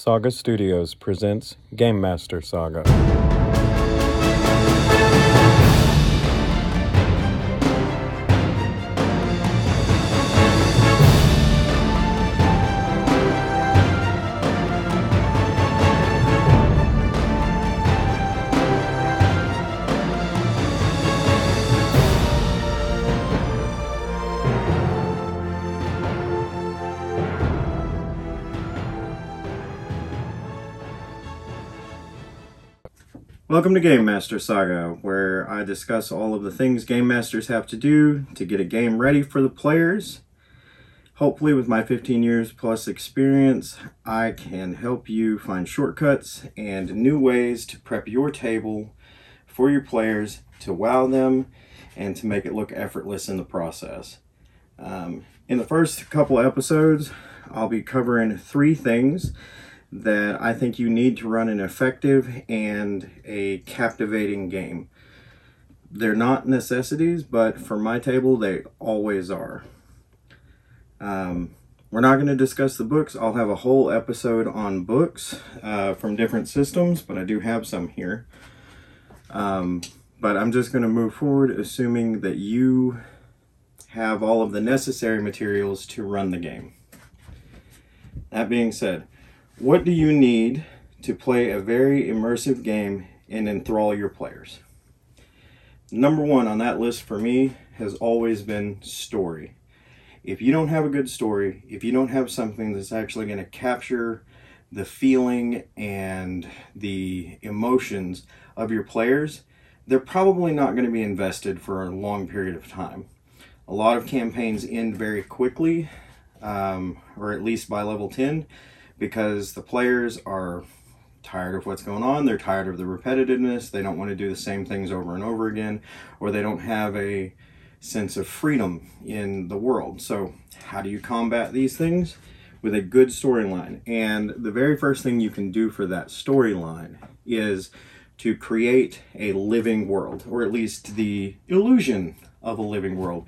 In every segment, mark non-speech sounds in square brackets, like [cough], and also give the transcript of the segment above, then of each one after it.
Saga Studios presents Game Master Saga. Welcome to Game Master Saga, where I discuss all of the things game masters have to do to get a game ready for the players. Hopefully, with my 15 years plus experience, I can help you find shortcuts and new ways to prep your table for your players to wow them and to make it look effortless in the process. Um, in the first couple episodes, I'll be covering three things that I think you need to run an effective and a captivating game. They're not necessities, but for my table, they always are. Um, we're not going to discuss the books. I'll have a whole episode on books uh, from different systems, but I do have some here. Um, but I'm just going to move forward assuming that you have all of the necessary materials to run the game. That being said, what do you need to play a very immersive game and enthrall your players? Number one on that list for me has always been story. If you don't have a good story, if you don't have something that's actually going to capture the feeling and the emotions of your players, they're probably not going to be invested for a long period of time. A lot of campaigns end very quickly, um, or at least by level 10, because the players are tired of what's going on, they're tired of the repetitiveness, they don't want to do the same things over and over again, or they don't have a sense of freedom in the world. So, how do you combat these things? With a good storyline. And the very first thing you can do for that storyline is to create a living world, or at least the illusion of a living world.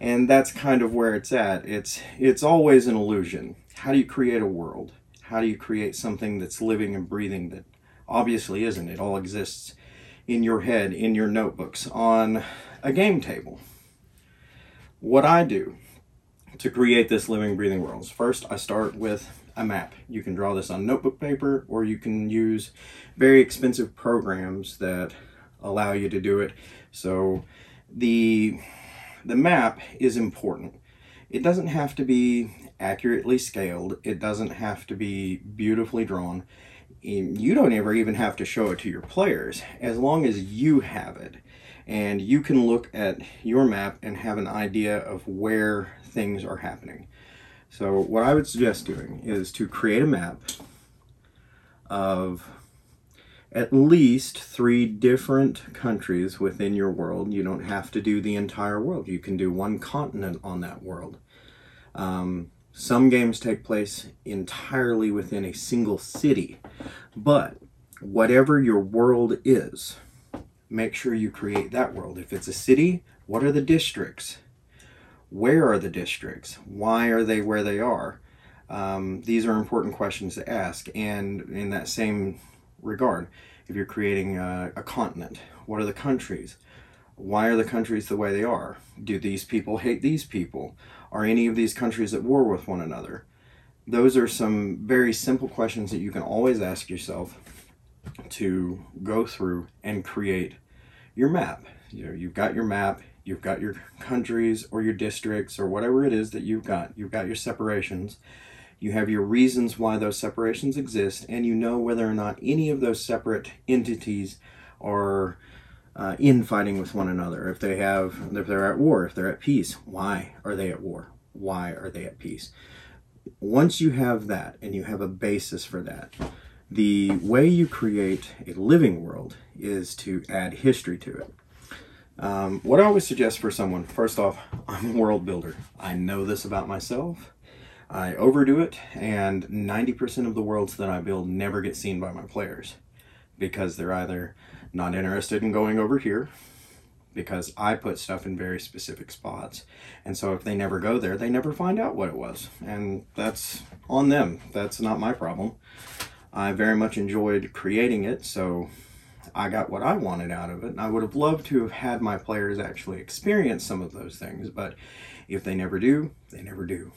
And that's kind of where it's at. It's it's always an illusion. How do you create a world? How do you create something that's living and breathing that obviously isn't? It all exists in your head, in your notebooks, on a game table. What I do to create this living, breathing world is first I start with a map. You can draw this on notebook paper or you can use very expensive programs that allow you to do it. So the the map is important. It doesn't have to be accurately scaled. It doesn't have to be beautifully drawn. You don't ever even have to show it to your players as long as you have it. And you can look at your map and have an idea of where things are happening. So, what I would suggest doing is to create a map of at least three different countries within your world. You don't have to do the entire world, you can do one continent on that world. Um, some games take place entirely within a single city, but whatever your world is, make sure you create that world. If it's a city, what are the districts? Where are the districts? Why are they where they are? Um, these are important questions to ask. And in that same regard, if you're creating a, a continent, what are the countries? Why are the countries the way they are? Do these people hate these people? Are any of these countries at war with one another? Those are some very simple questions that you can always ask yourself to go through and create your map. You know, you've got your map, you've got your countries or your districts or whatever it is that you've got. You've got your separations. You have your reasons why those separations exist, and you know whether or not any of those separate entities are uh, infighting with one another, if they have, if they're at war, if they're at peace, why are they at war? Why are they at peace? Once you have that and you have a basis for that, the way you create a living world is to add history to it. Um, what I always suggest for someone, first off, [laughs] I'm a world builder. I know this about myself. I overdo it, and 90% of the worlds that I build never get seen by my players because they're either not interested in going over here. because I put stuff in very specific spots. And so if they never go there, they never find out what it was. And that's on them. That's not my problem. I very much enjoyed creating it, so I got what I wanted out of it. And I would have loved to have had my players actually experience some of those things, but if they never do, they never do.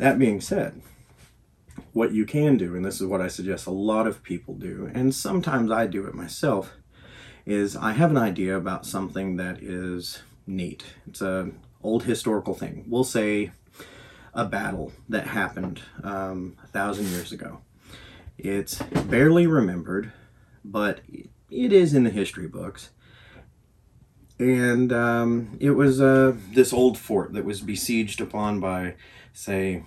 That being said, what you can do, and this is what I suggest a lot of people do, and sometimes I do it myself, is I have an idea about something that is neat. It's a old historical thing. We'll say a battle that happened um, a thousand years ago. It's barely remembered, but it is in the history books. And um, it was uh, this old fort that was besieged upon by, say,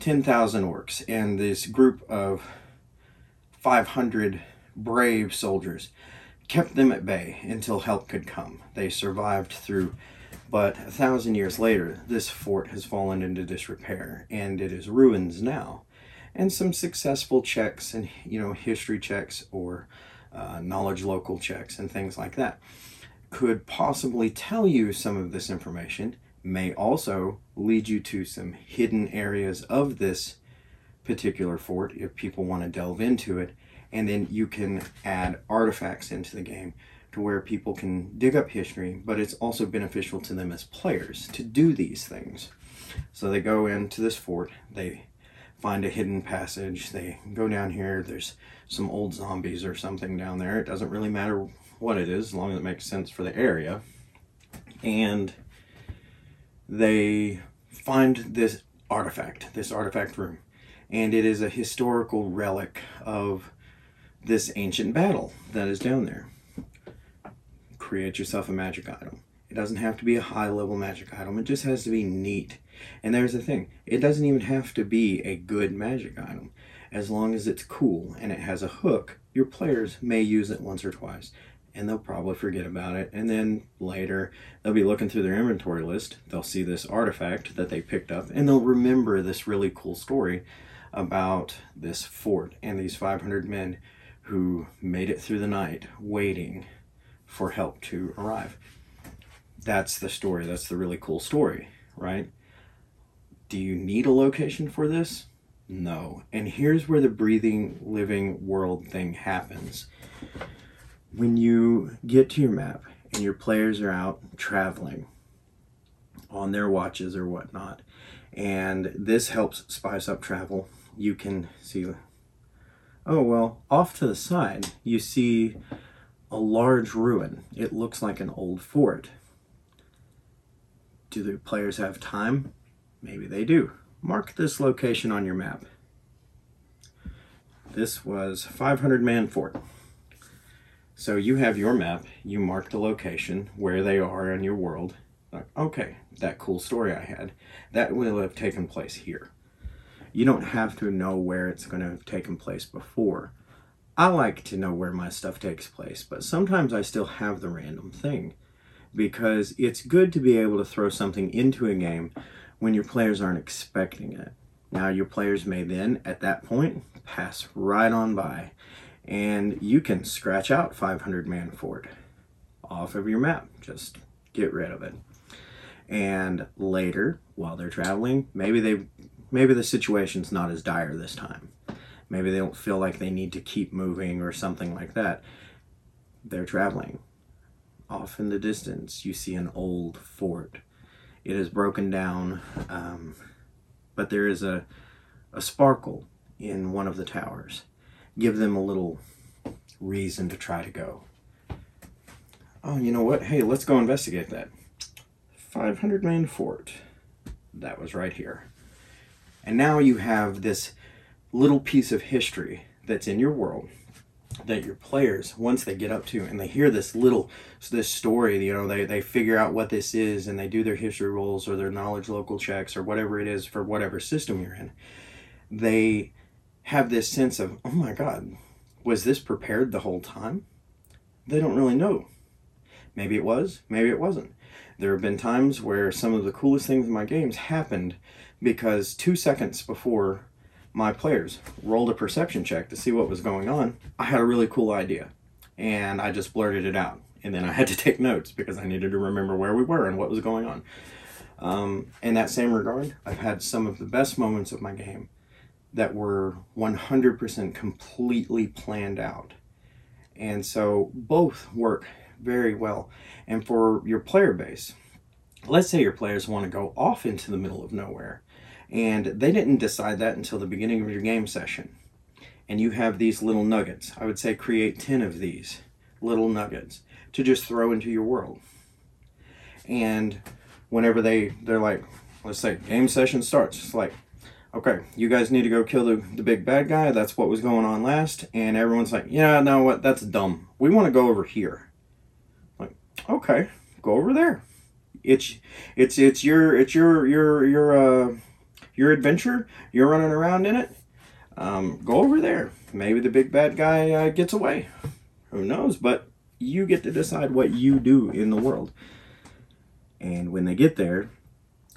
10,000 orcs and this group of 500 brave soldiers kept them at bay until help could come. They survived through, but a thousand years later, this fort has fallen into disrepair and it is ruins now. And some successful checks and you know history checks or uh, knowledge local checks and things like that could possibly tell you some of this information. May also lead you to some hidden areas of this particular fort if people want to delve into it and then you can add artifacts into the game to where people can dig up history, but it's also beneficial to them as players to do these things. So they go into this fort, they find a hidden passage, they go down here, there's some old zombies or something down there. It doesn't really matter what it is, as long as it makes sense for the area. And they find this artifact, this artifact room. And it is a historical relic of this ancient battle that is down there. Create yourself a magic item. It doesn't have to be a high level magic item, it just has to be neat. And there's the thing it doesn't even have to be a good magic item. As long as it's cool and it has a hook, your players may use it once or twice and they'll probably forget about it. And then later, they'll be looking through their inventory list, they'll see this artifact that they picked up, and they'll remember this really cool story about this fort and these 500 men who made it through the night waiting for help to arrive. That's the story. That's the really cool story, right? Do you need a location for this? No. And here's where the breathing, living world thing happens. When you get to your map and your players are out traveling on their watches or whatnot, and this helps spice up travel, you can see Oh, well, off to the side, you see a large ruin. It looks like an old fort. Do the players have time? Maybe they do. Mark this location on your map. This was 500 man fort. So you have your map, you mark the location, where they are in your world. Like, okay, that cool story I had, that will have taken place here you don't have to know where it's going to have taken place before. I like to know where my stuff takes place, but sometimes I still have the random thing because it's good to be able to throw something into a game when your players aren't expecting it. Now, your players may then, at that point, pass right on by, and you can scratch out 500 man fort off of your map. Just get rid of it. And later, while they're traveling, maybe they maybe the situation's not as dire this time. Maybe they don't feel like they need to keep moving or something like that. They're traveling. Off in the distance, you see an old fort. It is broken down, um, but there is a, a sparkle in one of the towers. Give them a little reason to try to go. Oh, you know what? Hey, let's go investigate that. 500 man fort. That was right here. And now you have this little piece of history that's in your world that your players once they get up to and they hear this little this story you know they, they figure out what this is and they do their history rolls or their knowledge local checks or whatever it is for whatever system you're in they have this sense of oh my god was this prepared the whole time they don't really know maybe it was maybe it wasn't there have been times where some of the coolest things in my games happened because two seconds before my players rolled a perception check to see what was going on, I had a really cool idea and I just blurted it out. and then I had to [laughs] take notes because I needed to remember where we were and what was going on. Um, in that same regard, I've had some of the best moments of my game that were 100% completely planned out. And so both work very well. And for your player base, let's say your players want to go off into the middle of nowhere and they didn't decide that until the beginning of your game session. And you have these little nuggets. I would say create 10 of these little nuggets to just throw into your world. And whenever they they're like, let's say game session starts, it's like, okay, you guys need to go kill the, the big bad guy. That's what was going on last. And everyone's like, yeah, no, what? That's dumb. We want to go over here. Like, okay, go over there. It's it's it's your it's your your your uh your adventure. You're running around in it. Um, go over there. Maybe the big bad guy uh, gets away. Who knows? But you get to decide what you do in the world. And when they get there,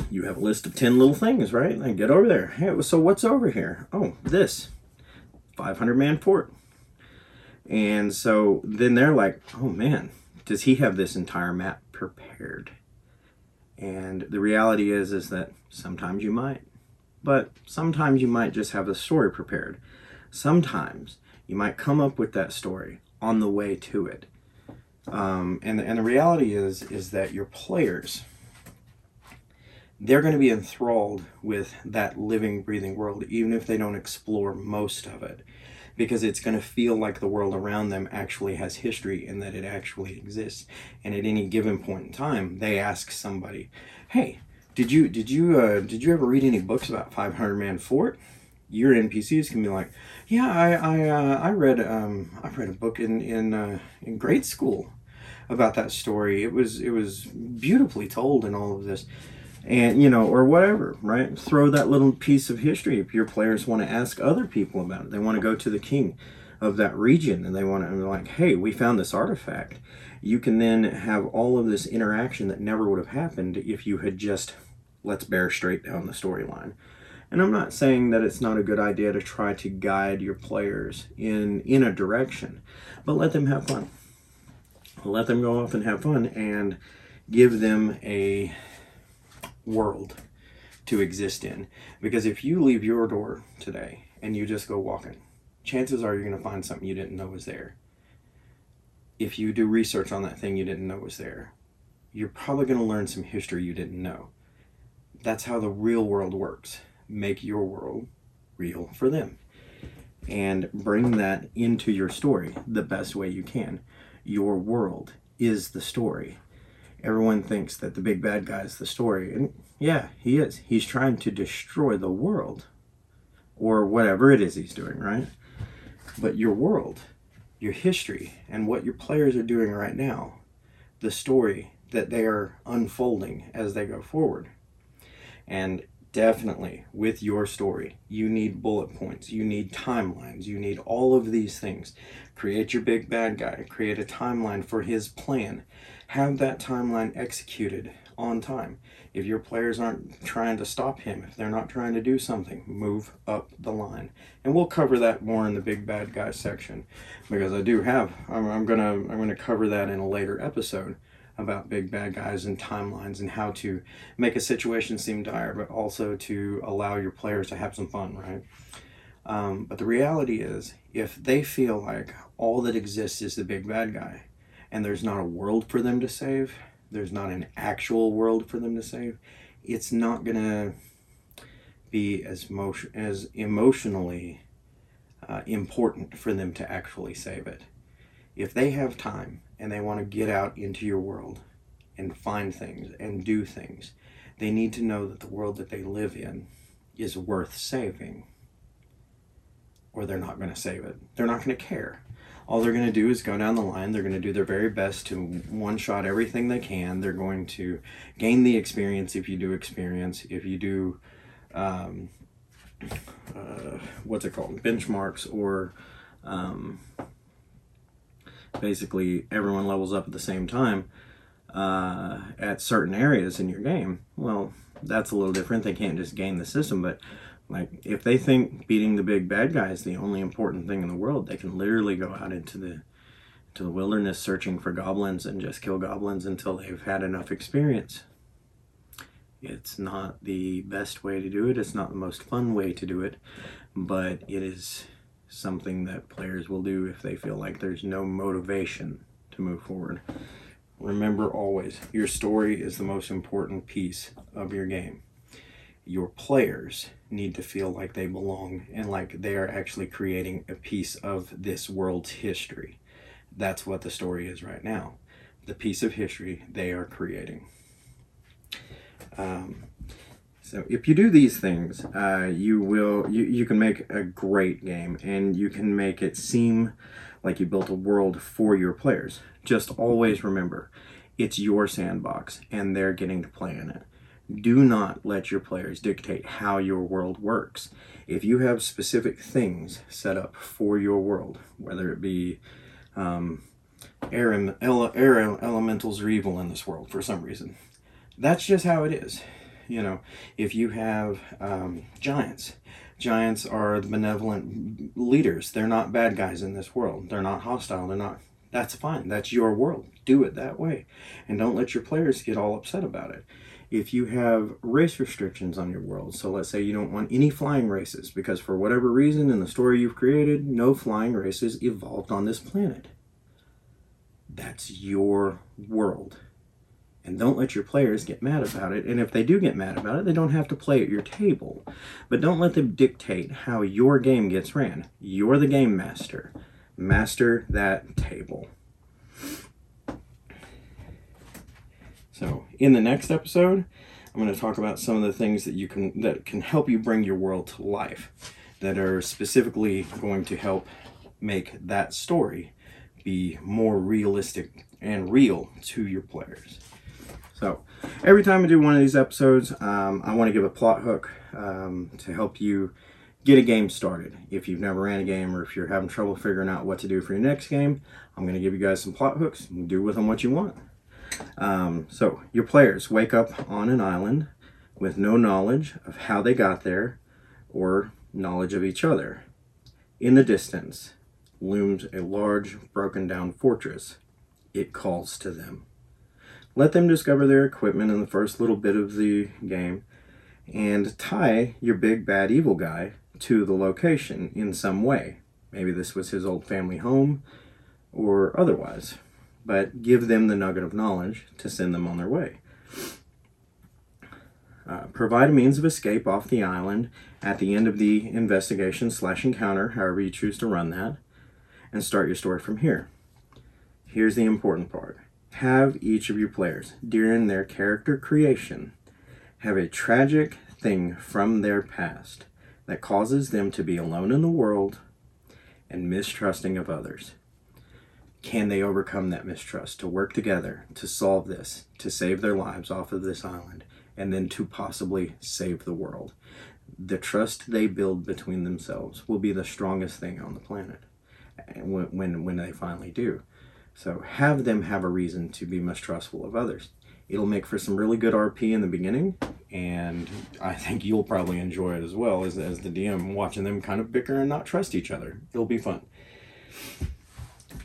you have a list of 10 little things, right? And get over there. Hey, so what's over here? Oh, this 500 man fort. And so then they're like, oh man, does he have this entire map prepared? And the reality is, is that sometimes you might, but sometimes you might just have the story prepared. Sometimes you might come up with that story on the way to it. Um, and, and the reality is, is that your players, they're going to be enthralled with that living, breathing world, even if they don't explore most of it, because it's going to feel like the world around them actually has history and that it actually exists. And at any given point in time, they ask somebody, "Hey, did you did you uh, did you ever read any books about 500 Man Fort?" Your NPCs can be like, "Yeah, I I, uh, I read um, I read a book in in uh, in grade school about that story. It was it was beautifully told and all of this." And you know or whatever right? Throw that little piece of history. If your players want to ask other people about it they want to go to the king of that region and they want to be like hey we found this artifact. You can then have all of this interaction that never would have happened if you had just let's bear straight down the storyline. And i'm not saying that it's not a good idea to try to guide your players in in a direction but let them have fun. Let them go off and have fun and give them a world to exist in. Because if you leave your door today and you just go walking, chances are you're going to find something you didn't know was there. If you do research on that thing you didn't know was there, you're probably going to learn some history you didn't know. That's how the real world works. Make your world real for them and bring that into your story the best way you can. Your world is the story everyone thinks that the big bad guy is the story. And yeah, he is. He's trying to destroy the world or whatever it is he's doing, right? But your world, your history, and what your players are doing right now, the story that they are unfolding as they go forward. And definitely with your story, you need bullet points, you need timelines, you need all of these things. Create your big bad guy, create a timeline for his plan have that timeline executed on time. If your players aren't trying to stop him, if they're not trying to do something, move up the line. And we'll cover that more in the big bad guy section because I do have I'm, I'm gonna I'm gonna cover that in a later episode about big bad guys and timelines and how to make a situation seem dire, but also to allow your players to have some fun, right? Um, but the reality is, if they feel like all that exists is the big bad guy, and there's not a world for them to save, there's not an actual world for them to save, it's not going to be as, motion, as emotionally uh, important for them to actually save it. If they have time and they want to get out into your world and find things and do things, they need to know that the world that they live in is worth saving, or they're not going to save it. They're not going to care all they're going to do is go down the line. They're going to do their very best to one shot everything they can. They're going to gain the experience if you do experience. If you do, um, uh, what's it called? Benchmarks or um, basically everyone levels up at the same time uh, at certain areas in your game. Well, that's a little different. They can't just gain the system, but like, if they think beating the big bad guy is the only important thing in the world, they can literally go out into the to the wilderness searching for goblins and just kill goblins until they've had enough experience. It's not the best way to do it, it's not the most fun way to do it, but it is something that players will do if they feel like there's no motivation to move forward. Remember always, your story is the most important piece of your game. Your players need to feel like they belong and like they are actually creating a piece of this world's history. That's what the story is right now. The piece of history they are creating. Um, so if you do these things, uh, you will you, you can make a great game and you can make it seem like you built a world for your players. Just always remember, it's your sandbox and they're getting to play in it. Do not let your players dictate how your world works. If you have specific things set up for your world, whether it be um, air, elementals are evil in this world for some reason, that's just how it is. You know, if you have um, giants, giants are the benevolent leaders. They're not bad guys in this world. They're not hostile. They're not. That's fine. That's your world. Do it that way. And don't let your players get all upset about it. If you have race restrictions on your world, so let's say you don't want any flying races because for whatever reason in the story you've created, no flying races evolved on this planet. That's your world and don't let your players get mad about it. And if they do get mad about it, they don't have to play at your table. But don't let them dictate how your game gets ran. You're the game master. Master that table. So, in the next episode, I'm going to talk about some of the things that you can that can help you bring your world to life that are specifically going to help make that story be more realistic and real to your players. So every time I do one of these episodes, um, I want to give a plot hook um, to help you get a game started. If you've never ran a game or if you're having trouble figuring out what to do for your next game, I'm going to give you guys some plot hooks and do with them what you want. Um, so your players wake up on an island with no knowledge of how they got there or knowledge of each other. In the distance looms a large broken down fortress. It calls to them. Let them discover their equipment in the first little bit of the game and tie your big bad evil guy to the location in some way. Maybe this was his old family home or otherwise, but give them the nugget of knowledge to send them on their way. Uh, provide a means of escape off the island at the end of the investigation slash encounter, however you choose to run that, and start your story from here. Here's the important part have each of your players, during their character creation, have a tragic thing from their past that causes them to be alone in the world and mistrusting of others. Can they overcome that mistrust to work together to solve this, to save their lives off of this island, and then to possibly save the world? The trust they build between themselves will be the strongest thing on the planet eh, when, when, when they finally do. So have them have a reason to be mistrustful of others. It'll make for some really good RP in the beginning, and I think you'll probably enjoy it as well as, as the DM, watching them kind of bicker and not trust each other. It'll be fun.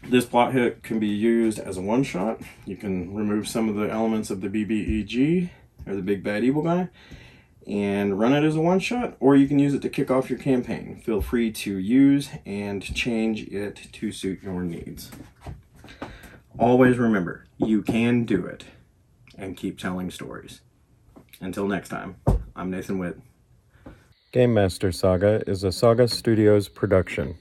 This plot hook can be used as a one shot. You can remove some of the elements of the BBEG, or the Big Bad Evil Guy, and run it as a one shot, or you can use it to kick off your campaign. Feel free to use and change it to suit your needs always remember you can do it and keep telling stories. Until next time, I'm Nathan Witt. Game Master Saga is a Saga Studios production.